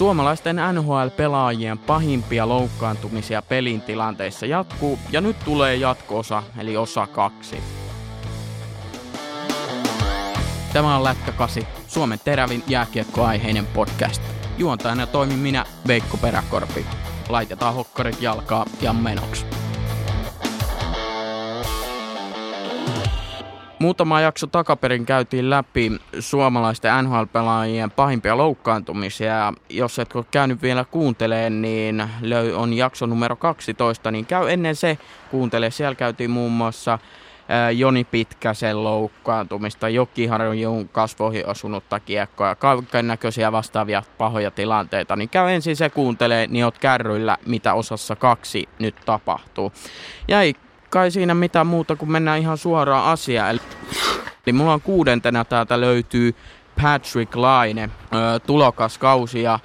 Suomalaisten NHL-pelaajien pahimpia loukkaantumisia pelin tilanteissa jatkuu ja nyt tulee jatkoosa eli osa kaksi. Tämä on Lätkä 8, Suomen terävin jääkiekkoaiheinen podcast. Juontajana toimin minä, Veikko Peräkorpi. Laitetaan hokkarit jalkaa ja menoksi. Muutama jakso takaperin käytiin läpi suomalaisten NHL-pelaajien pahimpia loukkaantumisia. Jos et ole käynyt vielä kuunteleen, niin on jakso numero 12, niin käy ennen se kuuntele. Siellä käytiin muun muassa Joni Pitkäsen loukkaantumista, Jokiharjun kasvoihin osunutta kiekkoa ja kaiken näköisiä vastaavia pahoja tilanteita, niin käy ensin se kuuntelee, niin oot kärryillä, mitä osassa kaksi nyt tapahtuu. Ja ei kai siinä mitään muuta kuin mennään ihan suoraan asiaan. Eli, eli mulla on kuudentena täältä löytyy Patrick Laine, tulokas kausi ja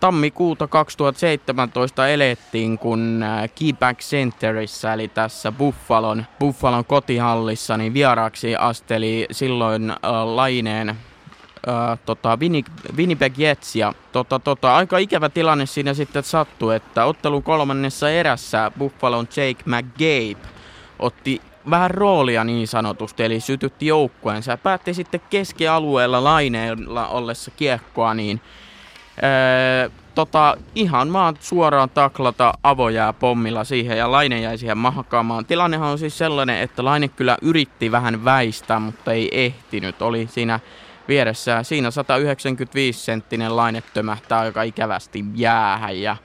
tammikuuta 2017 elettiin, kun Keyback Centerissä, eli tässä Buffalon, Buffalon kotihallissa, niin vieraaksi asteli silloin äh, Laineen äh, tota, Winnipeg Jets. Ja tota, tota, aika ikävä tilanne siinä sitten sattui, että ottelun kolmannessa erässä Buffalon Jake McGabe otti vähän roolia niin sanotusti, eli sytytti joukkueensa päätti sitten keskialueella laineella ollessa kiekkoa, niin öö, tota, ihan maan suoraan taklata avojää pommilla siihen ja Laine jäi siihen mahkaamaan. Tilannehan on siis sellainen, että Laine kyllä yritti vähän väistää, mutta ei ehtinyt. Oli siinä vieressä siinä 195 senttinen Laine tömähtää aika ikävästi jäähän ja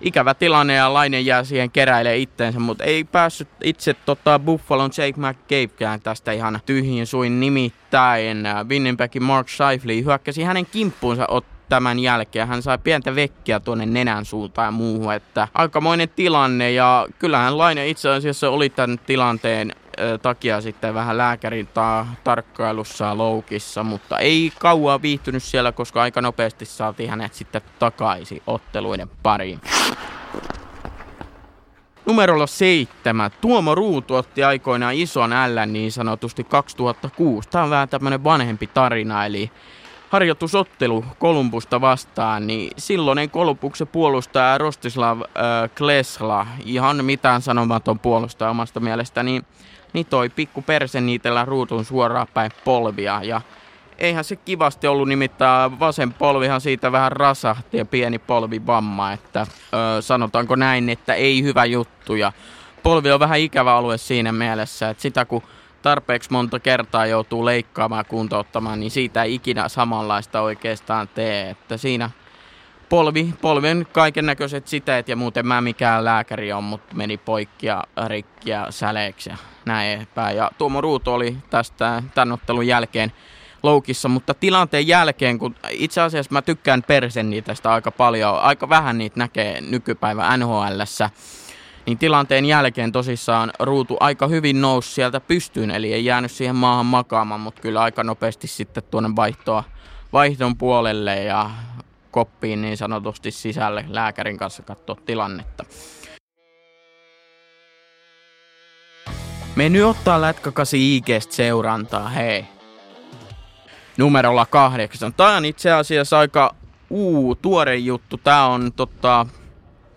ikävä tilanne ja Laine jää siihen keräilee itteensä, mutta ei päässyt itse tota, Buffalon Jake McCabekään tästä ihan tyhjin suin nimittäin. Winnipegin Mark Shifley hyökkäsi hänen kimppuunsa ot- tämän jälkeen. Hän sai pientä vekkiä tuonne nenän suuntaan ja muuhun, että aikamoinen tilanne ja kyllähän Laine itse asiassa oli tämän tilanteen takia sitten vähän lääkärin ta- tarkkailussa loukissa, mutta ei kauan viihtynyt siellä, koska aika nopeasti saatiin hänet sitten takaisin otteluiden pariin. Numerolla seitsemän. Tuomo Ruutu otti aikoinaan ison L niin sanotusti 2006. Tämä on vähän tämmönen vanhempi tarina, eli harjoitusottelu Kolumbusta vastaan, niin silloinen Kolumbuksen puolustaja Rostislav äh, Klesla, ihan mitään sanomaton puolustaja omasta mielestä, niin niin toi pikku perse niitellä ruutun suoraan päin polvia ja eihän se kivasti ollut nimittäin vasen polvihan siitä vähän rasahti ja pieni polvivamma, että ö, sanotaanko näin, että ei hyvä juttu ja polvi on vähän ikävä alue siinä mielessä, että sitä kun tarpeeksi monta kertaa joutuu leikkaamaan ja kuntouttamaan, niin siitä ei ikinä samanlaista oikeastaan tee, että siinä polvi, polven kaiken näköiset siteet ja muuten mä mikään lääkäri on, mutta meni poikki ja rikki ja säleeksi ja näin edespäin. Ja Tuomo Ruuto oli tästä tämän ottelun jälkeen loukissa, mutta tilanteen jälkeen, kun itse asiassa mä tykkään persen tästä aika paljon, aika vähän niitä näkee nykypäivä NHLssä, niin tilanteen jälkeen tosissaan Ruutu aika hyvin nousi sieltä pystyyn, eli ei jäänyt siihen maahan makaamaan, mutta kyllä aika nopeasti sitten tuonne vaihtoa, vaihdon puolelle ja koppiin niin sanotusti sisälle lääkärin kanssa katsoa tilannetta. Me nyt ottaa lätkäkasi IGstä seurantaa, hei. Numerolla kahdeksan. Tää on itse asiassa aika uu, tuore juttu. Tää on totta,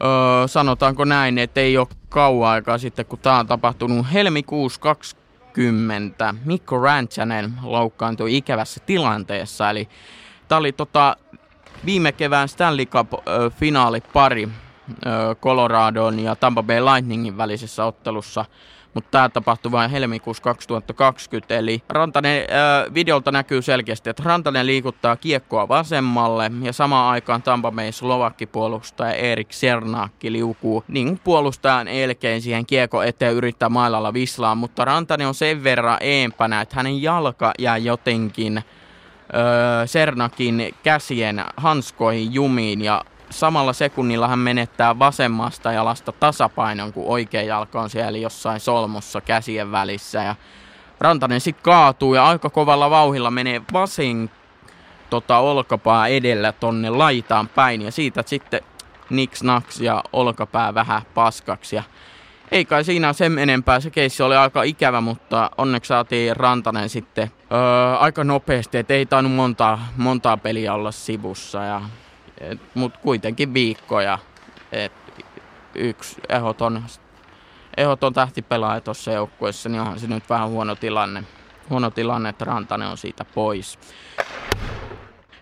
öö, sanotaanko näin, että ei ole kauan aikaa sitten, kun tää on tapahtunut helmikuussa 20. Mikko Rantsanen loukkaantui ikävässä tilanteessa. Eli tää oli tota, viime kevään Stanley Cup-finaalipari Coloradon ja Tampa Bay Lightningin välisessä ottelussa – mutta tämä tapahtui vain helmikuussa 2020. Eli Rantanen, äh, videolta näkyy selkeästi, että Rantanen liikuttaa kiekkoa vasemmalle ja samaan aikaan Tampa Bay Slovakki-puolustaja Erik Sernakki liukuu niin puolustajan elkein siihen kiekko eteen yrittää mailalla vislaa, mutta Rantanen on sen verran eempänä, että hänen jalka jää jotenkin Sernakin käsien hanskoihin jumiin ja samalla sekunnilla hän menettää vasemmasta jalasta tasapainon, kun oikea jalka on siellä jossain solmussa käsien välissä. Ja Rantanen sitten kaatuu ja aika kovalla vauhilla menee vasen tota, olkapää edellä tonne laitaan päin. Ja siitä sitten niks naks ja olkapää vähän paskaksi. Ja ei kai siinä sen enempää. Se keissi oli aika ikävä, mutta onneksi saatiin Rantanen sitten öö, aika nopeasti. Et ei tainnut montaa, montaa peliä olla sivussa. Ja mutta kuitenkin viikkoja. Et yksi ehdoton, ehdoton tähtipelaaja tuossa joukkueessa, niin onhan se nyt vähän huono tilanne. Huono tilanne, että Rantanen on siitä pois.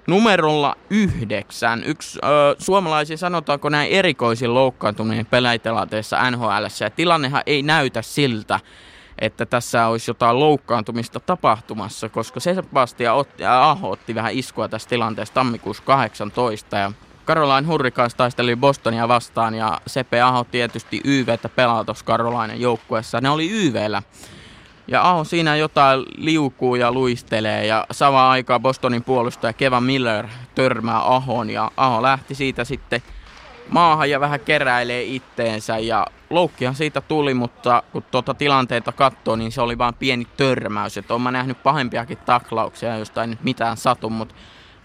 Numerolla yhdeksän. Yksi ö, suomalaisia sanotaanko näin erikoisin loukkaantuminen pelaitilanteessa NHL. Ja tilannehan ei näytä siltä, että tässä olisi jotain loukkaantumista tapahtumassa, koska Sebastian otti, Aho otti vähän iskua tässä tilanteessa tammikuussa 18 ja Caroline Hurricanes taisteli Bostonia vastaan ja Sepe Aho tietysti YVtä pelaa tuossa Carolinen joukkueessa. Ne oli YVllä. Ja Aho siinä jotain liukuu ja luistelee ja samaan aikaan Bostonin puolustaja Kevin Miller törmää Ahon ja Aho lähti siitä sitten maahan ja vähän keräilee itteensä ja loukkihan siitä tuli, mutta kun tuota tilanteita katsoo, niin se oli vain pieni törmäys. Että olen nähnyt pahempiakin taklauksia, josta ei nyt mitään satu, mutta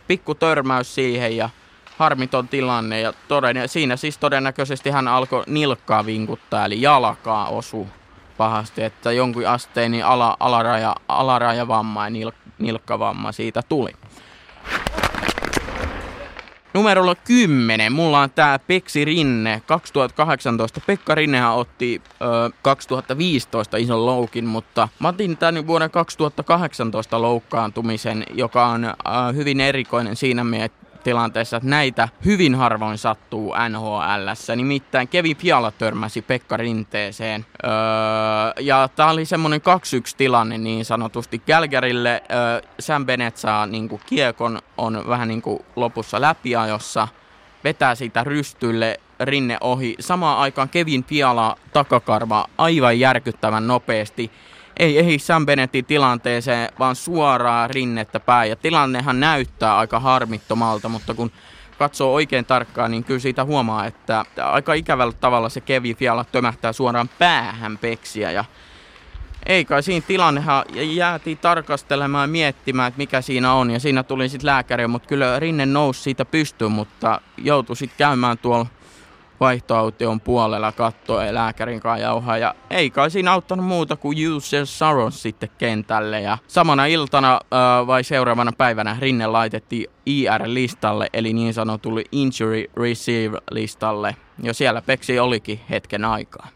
pikku törmäys siihen ja harmiton tilanne. Ja toden, siinä siis todennäköisesti hän alkoi nilkkaa vinkuttaa, eli jalkaa osu pahasti, että jonkun asteen niin ala, alaraja, alarajavamma ja nil, nilkkavamma siitä tuli. Numerolla 10. Mulla on tää Peksi Rinne 2018. Pekka Rinnehän otti ö, 2015 ison loukin, mutta mä otin tän vuoden 2018 loukkaantumisen, joka on ö, hyvin erikoinen siinä mielessä, tilanteessa, että näitä hyvin harvoin sattuu NHL. Nimittäin Kevin Piala törmäsi Pekka Rinteeseen. Öö, ja tämä oli semmoinen 2-1 tilanne niin sanotusti. Kälkärille öö, Sam Bennett saa niin kuin kiekon, on vähän niin kuin lopussa läpiajossa, vetää siitä rystylle rinne ohi. Samaan aikaan Kevin Piala takakarva aivan järkyttävän nopeasti ei ehdi Sam Bennettin tilanteeseen, vaan suoraa rinnettä päin. Ja tilannehan näyttää aika harmittomalta, mutta kun katsoo oikein tarkkaan, niin kyllä siitä huomaa, että aika ikävällä tavalla se Kevi Fiala tömähtää suoraan päähän peksiä. Ja ei kai siinä tilannehan jäätiin tarkastelemaan ja miettimään, että mikä siinä on. Ja siinä tuli sitten lääkäri, mutta kyllä rinne nousi siitä pystyyn, mutta joutui sitten käymään tuolla vaihtoaution puolella kattoi lääkärin kanssa jauhaa. Ja ei kai siinä auttanut muuta kuin User Saros sitten kentälle. Ja samana iltana äh, vai seuraavana päivänä Rinne laitettiin IR-listalle, eli niin sanotulle Injury Receive-listalle. Ja siellä Peksi olikin hetken aikaa.